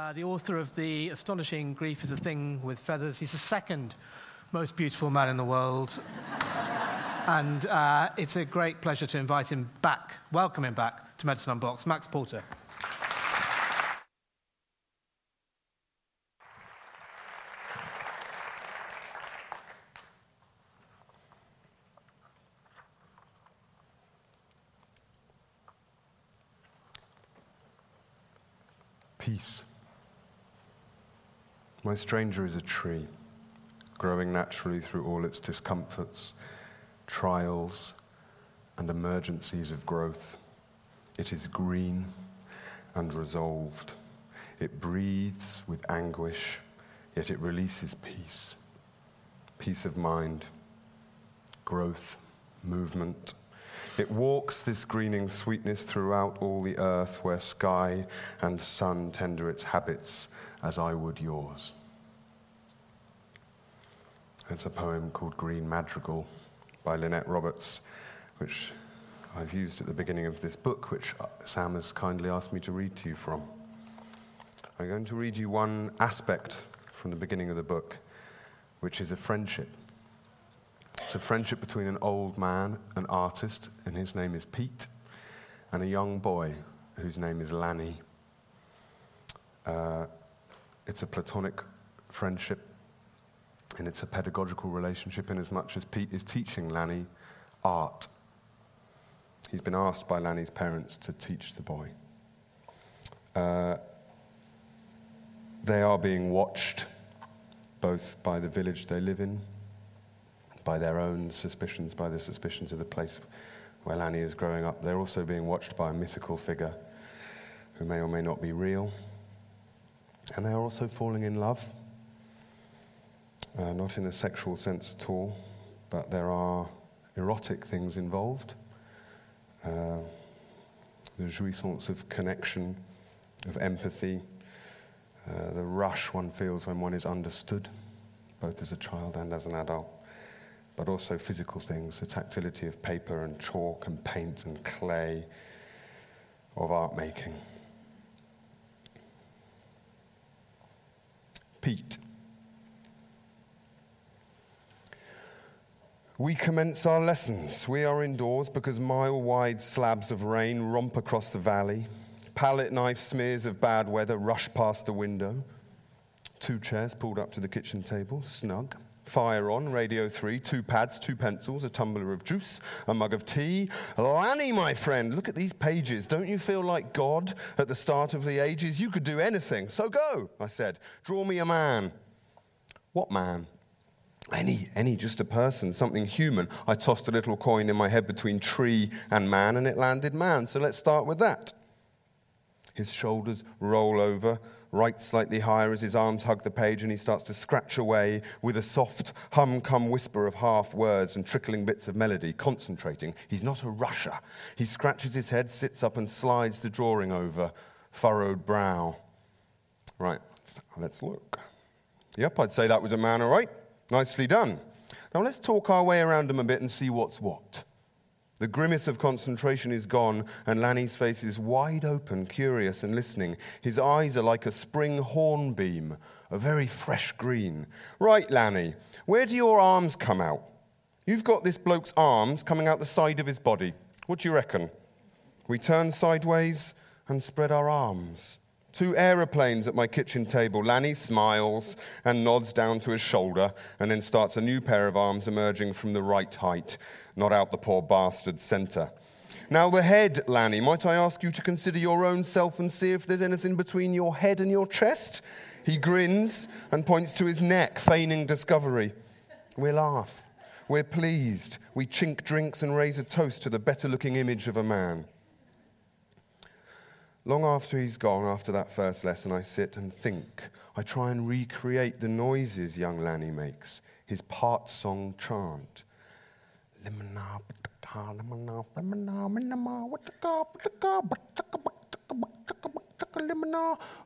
uh, the author of the astonishing Grief is a Thing with Feathers. He's the second most beautiful man in the world. and uh, it's a great pleasure to invite him back, welcome him back to Medicine Unboxed. Max Porter. Peace. My stranger is a tree, growing naturally through all its discomforts, trials, and emergencies of growth. It is green and resolved. It breathes with anguish, yet it releases peace. Peace of mind, growth, movement, it walks this greening sweetness throughout all the earth where sky and sun tender its habits as I would yours. It's a poem called Green Madrigal by Lynette Roberts, which I've used at the beginning of this book, which Sam has kindly asked me to read to you from. I'm going to read you one aspect from the beginning of the book, which is a friendship. It's a friendship between an old man, an artist, and his name is Pete, and a young boy whose name is Lanny. Uh, it's a platonic friendship, and it's a pedagogical relationship in as much as Pete is teaching Lanny art. He's been asked by Lanny's parents to teach the boy. Uh, they are being watched both by the village they live in by their own suspicions, by the suspicions of the place where Lanny is growing up. They're also being watched by a mythical figure who may or may not be real. And they are also falling in love, uh, not in a sexual sense at all, but there are erotic things involved. Uh, the jouissance of connection, of empathy, uh, the rush one feels when one is understood, both as a child and as an adult but also physical things the tactility of paper and chalk and paint and clay, of art making. Pete. We commence our lessons. We are indoors because mile wide slabs of rain romp across the valley. Palette knife smears of bad weather rush past the window. Two chairs pulled up to the kitchen table, snug. Fire on, Radio 3, two pads, two pencils, a tumbler of juice, a mug of tea. Lanny, my friend, look at these pages. Don't you feel like God at the start of the ages? You could do anything. So go, I said. Draw me a man. What man? Any, any, just a person, something human. I tossed a little coin in my head between tree and man, and it landed man. So let's start with that. His shoulders roll over writes slightly higher as his arms hug the page and he starts to scratch away with a soft hum come whisper of half words and trickling bits of melody, concentrating. He's not a rusher. He scratches his head, sits up, and slides the drawing over, furrowed brow. Right, let's look. Yep, I'd say that was a man, all right. Nicely done. Now let's talk our way around him a bit and see what's what. The grimace of concentration is gone, and Lanny's face is wide open, curious and listening. His eyes are like a spring hornbeam, a very fresh green. Right, Lanny, where do your arms come out? You've got this bloke's arms coming out the side of his body. What do you reckon? We turn sideways and spread our arms. Two aeroplanes at my kitchen table. Lanny smiles and nods down to his shoulder and then starts a new pair of arms emerging from the right height not out the poor bastard's centre. Now, the head, Lanny, might I ask you to consider your own self and see if there's anything between your head and your chest? He grins and points to his neck, feigning discovery. We laugh. We're pleased. We chink drinks and raise a toast to the better looking image of a man. Long after he's gone, after that first lesson, I sit and think. I try and recreate the noises young Lanny makes, his part song chant.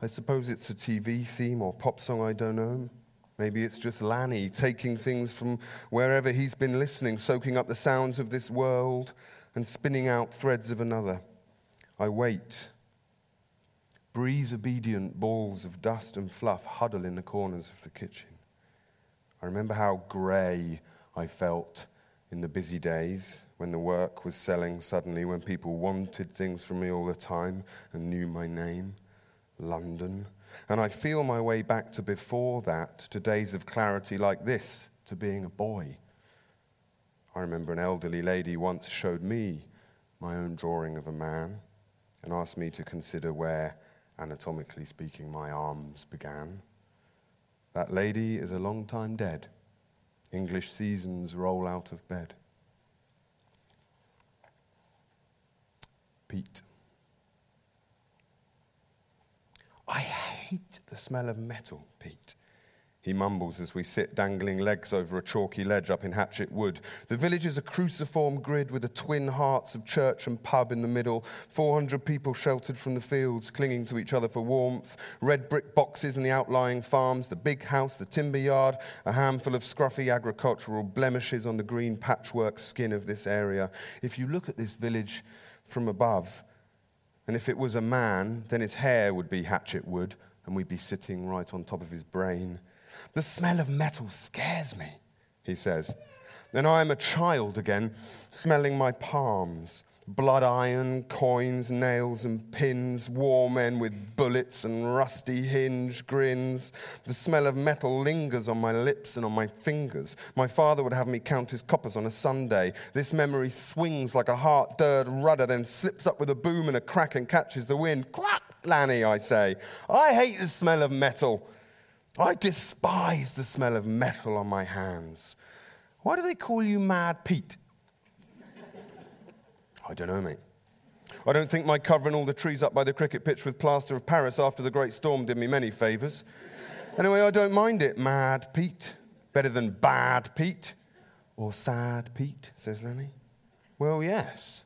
I suppose it's a TV theme or pop song, I don't know. Maybe it's just Lanny taking things from wherever he's been listening, soaking up the sounds of this world and spinning out threads of another. I wait. Breeze obedient balls of dust and fluff huddle in the corners of the kitchen. I remember how grey I felt in the busy days when the work was selling suddenly, when people wanted things from me all the time and knew my name London. And I feel my way back to before that, to days of clarity like this, to being a boy. I remember an elderly lady once showed me my own drawing of a man and asked me to consider where, anatomically speaking, my arms began. That lady is a long time dead. English seasons roll out of bed. Pete. I hate the smell of metal, Pete. He mumbles as we sit dangling legs over a chalky ledge up in Hatchet Wood. The village is a cruciform grid with the twin hearts of church and pub in the middle. 400 people sheltered from the fields, clinging to each other for warmth. Red brick boxes in the outlying farms, the big house, the timber yard, a handful of scruffy agricultural blemishes on the green patchwork skin of this area. If you look at this village from above, and if it was a man, then his hair would be hatchet wood, and we'd be sitting right on top of his brain. The smell of metal scares me, he says. And I am a child again, smelling my palms. Blood iron, coins, nails, and pins, war men with bullets and rusty hinge grins. The smell of metal lingers on my lips and on my fingers. My father would have me count his coppers on a Sunday. This memory swings like a heart dirred rudder, then slips up with a boom and a crack and catches the wind. Clap, Lanny, I say. I hate the smell of metal. I despise the smell of metal on my hands. Why do they call you Mad Pete? I don't know, mate. I don't think my covering all the trees up by the cricket pitch with plaster of Paris after the great storm did me many favours. Anyway, I don't mind it, Mad Pete. Better than Bad Pete. Or Sad Pete, says Lenny. Well, yes.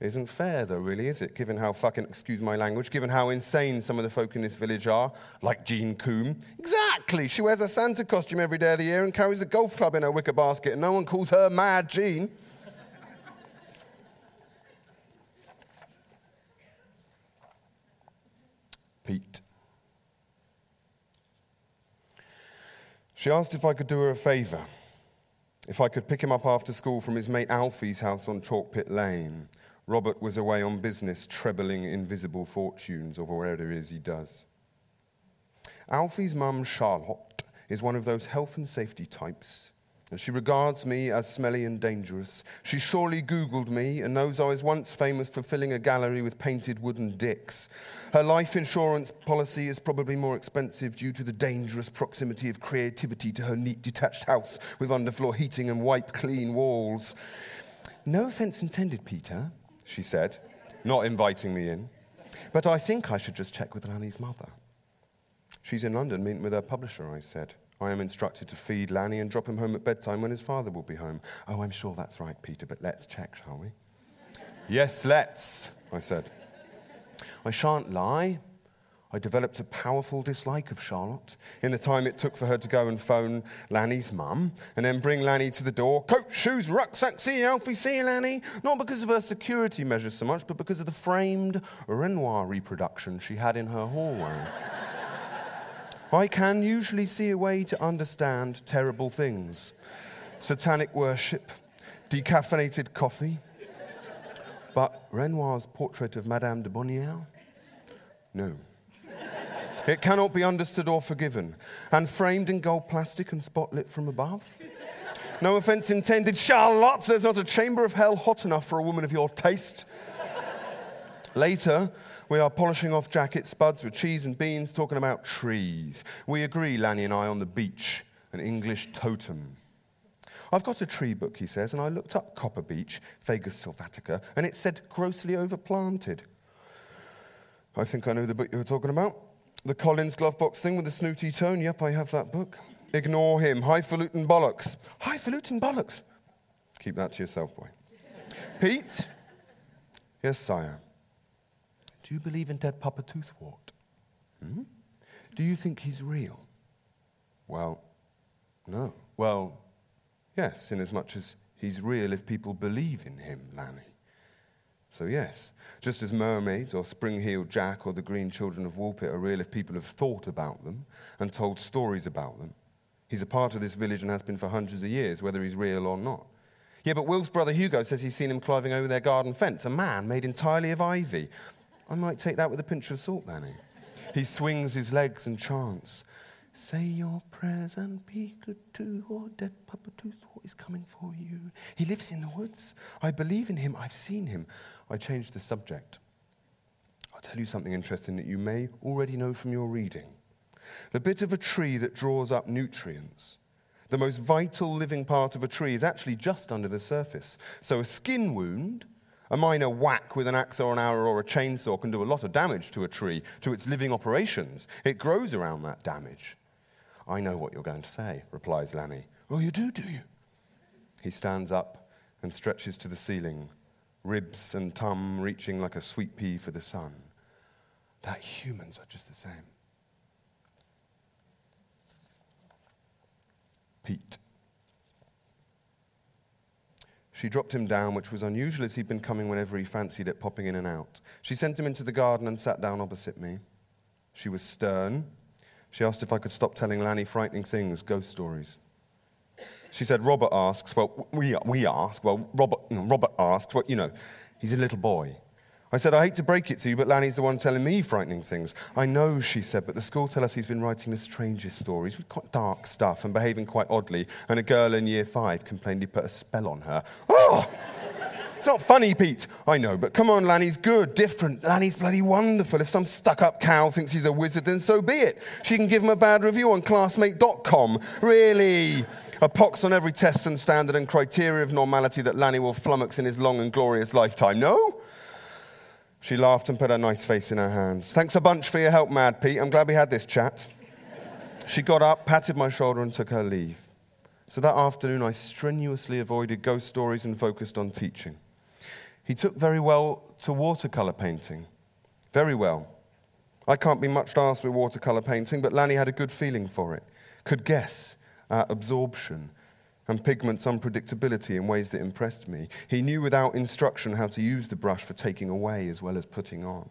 Isn't fair, though, really, is it? Given how fucking, excuse my language, given how insane some of the folk in this village are, like Jean Coombe. Exactly! She wears a Santa costume every day of the year and carries a golf club in her wicker basket, and no one calls her Mad Jean. Pete. She asked if I could do her a favour, if I could pick him up after school from his mate Alfie's house on Chalkpit Lane. Robert was away on business, trebling invisible fortunes, or whatever it is he does. Alfie's mum, Charlotte, is one of those health and safety types. And she regards me as smelly and dangerous. She surely Googled me and knows I was once famous for filling a gallery with painted wooden dicks. Her life insurance policy is probably more expensive due to the dangerous proximity of creativity to her neat detached house with underfloor heating and wipe clean walls. No offense intended, Peter, she said, not inviting me in. But I think I should just check with Lanny's mother. She's in London meeting with her publisher, I said. I am instructed to feed Lanny and drop him home at bedtime when his father will be home. Oh, I'm sure that's right, Peter, but let's check, shall we? yes, let's, I said. I shan't lie. I developed a powerful dislike of Charlotte in the time it took for her to go and phone Lanny's mum and then bring Lanny to the door. Coat, shoes, rucksack, see you, Alfie, see you, Lanny. Not because of her security measures so much, but because of the framed Renoir reproduction she had in her hallway. I can usually see a way to understand terrible things satanic worship, decaffeinated coffee. But Renoir's portrait of Madame de Bonnier? No. It cannot be understood or forgiven. And framed in gold plastic and spotlit from above. No offense intended, Charlotte, there's not a chamber of hell hot enough for a woman of your taste. Later, we are polishing off jacket spuds with cheese and beans, talking about trees. We agree, Lanny and I, on the beech, an English totem. I've got a tree book, he says, and I looked up Copper Beech, Fagus sylvatica, and it said grossly overplanted. I think I know the book you were talking about. The Collins glove box thing with the snooty tone. Yep, I have that book. Ignore him. Highfalutin bollocks. Highfalutin bollocks. Keep that to yourself, boy. Pete? Yes, sire. Do you believe in dead Papa Toothwort? Hmm? Do you think he's real? Well, no. Well, yes, in as much as he's real if people believe in him, Lanny. So, yes, just as mermaids or spring heeled Jack or the green children of Woolpit are real if people have thought about them and told stories about them, he's a part of this village and has been for hundreds of years, whether he's real or not. Yeah, but Will's brother Hugo says he's seen him climbing over their garden fence, a man made entirely of ivy. I might take that with a pinch of salt, Lanny. He swings his legs and chants, Say your prayers and be good to or dead Papa Tooth is coming for you. He lives in the woods. I believe in him. I've seen him. I changed the subject. I'll tell you something interesting that you may already know from your reading. The bit of a tree that draws up nutrients, the most vital living part of a tree, is actually just under the surface. So a skin wound, a minor whack with an axe or an arrow or a chainsaw can do a lot of damage to a tree, to its living operations. It grows around that damage. I know what you're going to say, replies Lanny. Oh, you do, do you? He stands up and stretches to the ceiling, ribs and tum reaching like a sweet pea for the sun. That humans are just the same. Pete. She dropped him down, which was unusual as he'd been coming whenever he fancied it, popping in and out. She sent him into the garden and sat down opposite me. She was stern. She asked if I could stop telling Lanny frightening things, ghost stories. She said, Robert asks, well, we, we ask, well, Robert, you know, Robert asks, well, you know, he's a little boy. I said, I hate to break it to you, but Lanny's the one telling me frightening things. I know, she said, but the school tell us he's been writing the strangest stories quite dark stuff and behaving quite oddly. And a girl in year five complained he put a spell on her. Oh! It's not funny, Pete. I know, but come on, Lanny's good, different. Lanny's bloody wonderful. If some stuck up cow thinks he's a wizard, then so be it. She can give him a bad review on classmate.com. Really? A pox on every test and standard and criteria of normality that Lanny will flummox in his long and glorious lifetime. No? She laughed and put her nice face in her hands. Thanks a bunch for your help, Mad Pete. I'm glad we had this chat. She got up, patted my shoulder, and took her leave. So that afternoon, I strenuously avoided ghost stories and focused on teaching. He took very well to watercolour painting. Very well. I can't be much asked with watercolour painting, but Lanny had a good feeling for it, could guess uh, absorption and pigment's unpredictability in ways that impressed me. He knew without instruction how to use the brush for taking away as well as putting on.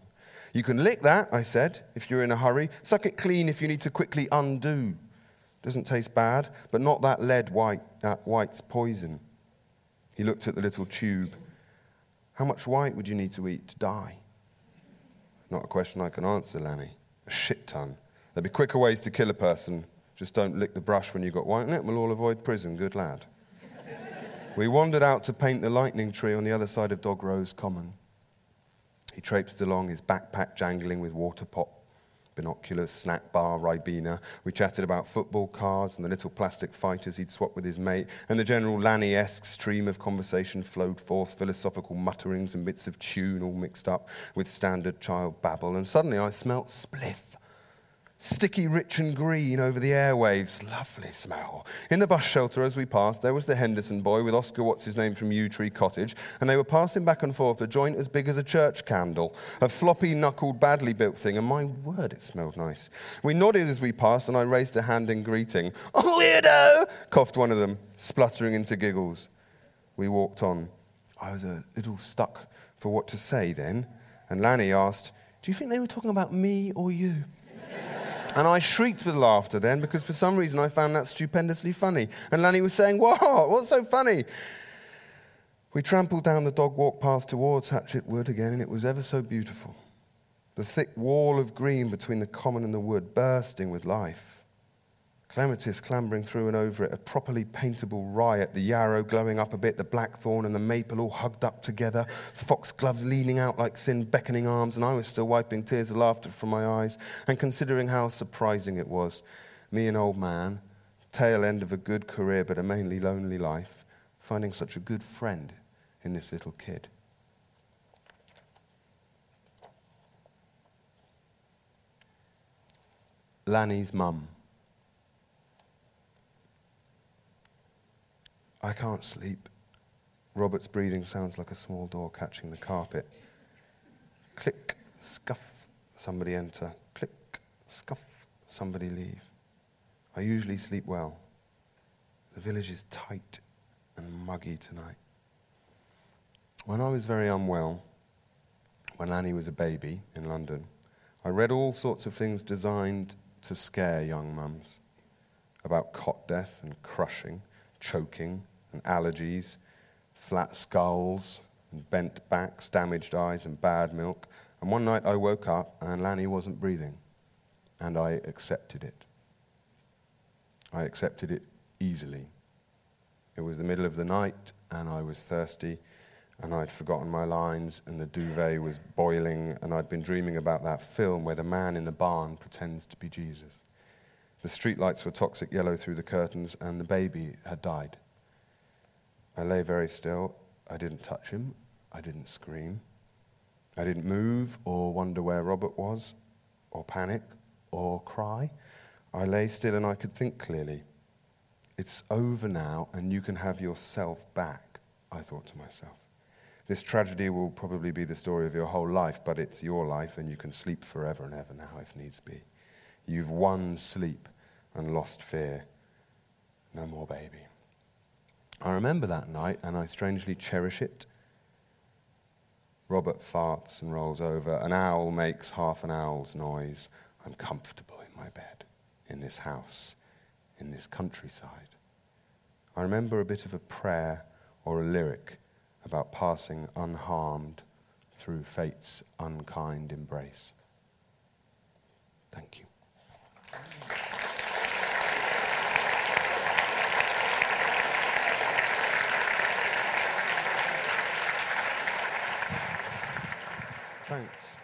You can lick that, I said, if you're in a hurry. Suck it clean if you need to quickly undo. Doesn't taste bad, but not that lead white, that white's poison. He looked at the little tube. How much white would you need to eat to die? Not a question I can answer, Lanny. A shit ton. There'd be quicker ways to kill a person just don't lick the brush when you've got white in it, we'll all avoid prison. Good lad. we wandered out to paint the lightning tree on the other side of Dog Rose Common. He traipsed along, his backpack jangling with water pot, binoculars, snack bar, Ribena. We chatted about football cards and the little plastic fighters he'd swapped with his mate, and the general Lanny esque stream of conversation flowed forth, philosophical mutterings and bits of tune all mixed up with standard child babble. And suddenly I smelt spliff sticky, rich, and green over the airwaves. Lovely smell. In the bus shelter as we passed, there was the Henderson boy with Oscar What's His Name from Yew Tree Cottage, and they were passing back and forth a joint as big as a church candle, a floppy knuckled, badly built thing, and my word, it smelled nice. We nodded as we passed, and I raised a hand in greeting. Oh, weirdo! coughed one of them, spluttering into giggles. We walked on. I was a little stuck for what to say then, and Lanny asked, Do you think they were talking about me or you? And I shrieked with laughter then because for some reason I found that stupendously funny. And Lanny was saying, What? What's so funny? We trampled down the dog walk path towards Hatchet Wood again, and it was ever so beautiful. The thick wall of green between the common and the wood bursting with life. Clematis clambering through and over it, a properly paintable riot, the yarrow glowing up a bit, the blackthorn and the maple all hugged up together, foxgloves leaning out like thin, beckoning arms, and I was still wiping tears of laughter from my eyes and considering how surprising it was. Me, an old man, tail end of a good career but a mainly lonely life, finding such a good friend in this little kid. Lanny's mum. I can't sleep. Robert's breathing sounds like a small door catching the carpet. Click, scuff, somebody enter. Click, scuff, somebody leave. I usually sleep well. The village is tight and muggy tonight. When I was very unwell, when Lanny was a baby in London, I read all sorts of things designed to scare young mums about cot death and crushing, choking and allergies, flat skulls and bent backs, damaged eyes and bad milk. And one night I woke up and Lanny wasn't breathing, and I accepted it. I accepted it easily. It was the middle of the night, and I was thirsty, and I'd forgotten my lines, and the duvet was boiling, and I'd been dreaming about that film where the man in the barn pretends to be Jesus. The streetlights were toxic yellow through the curtains, and the baby had died. I lay very still. I didn't touch him. I didn't scream. I didn't move or wonder where Robert was, or panic, or cry. I lay still and I could think clearly. It's over now, and you can have yourself back, I thought to myself. This tragedy will probably be the story of your whole life, but it's your life, and you can sleep forever and ever now if needs be. You've won sleep and lost fear. No more baby. I remember that night, and I strangely cherish it. Robert farts and rolls over. An owl makes half an owl's noise. I'm comfortable in my bed, in this house, in this countryside. I remember a bit of a prayer or a lyric about passing unharmed through fate's unkind embrace. Thank you. Thanks.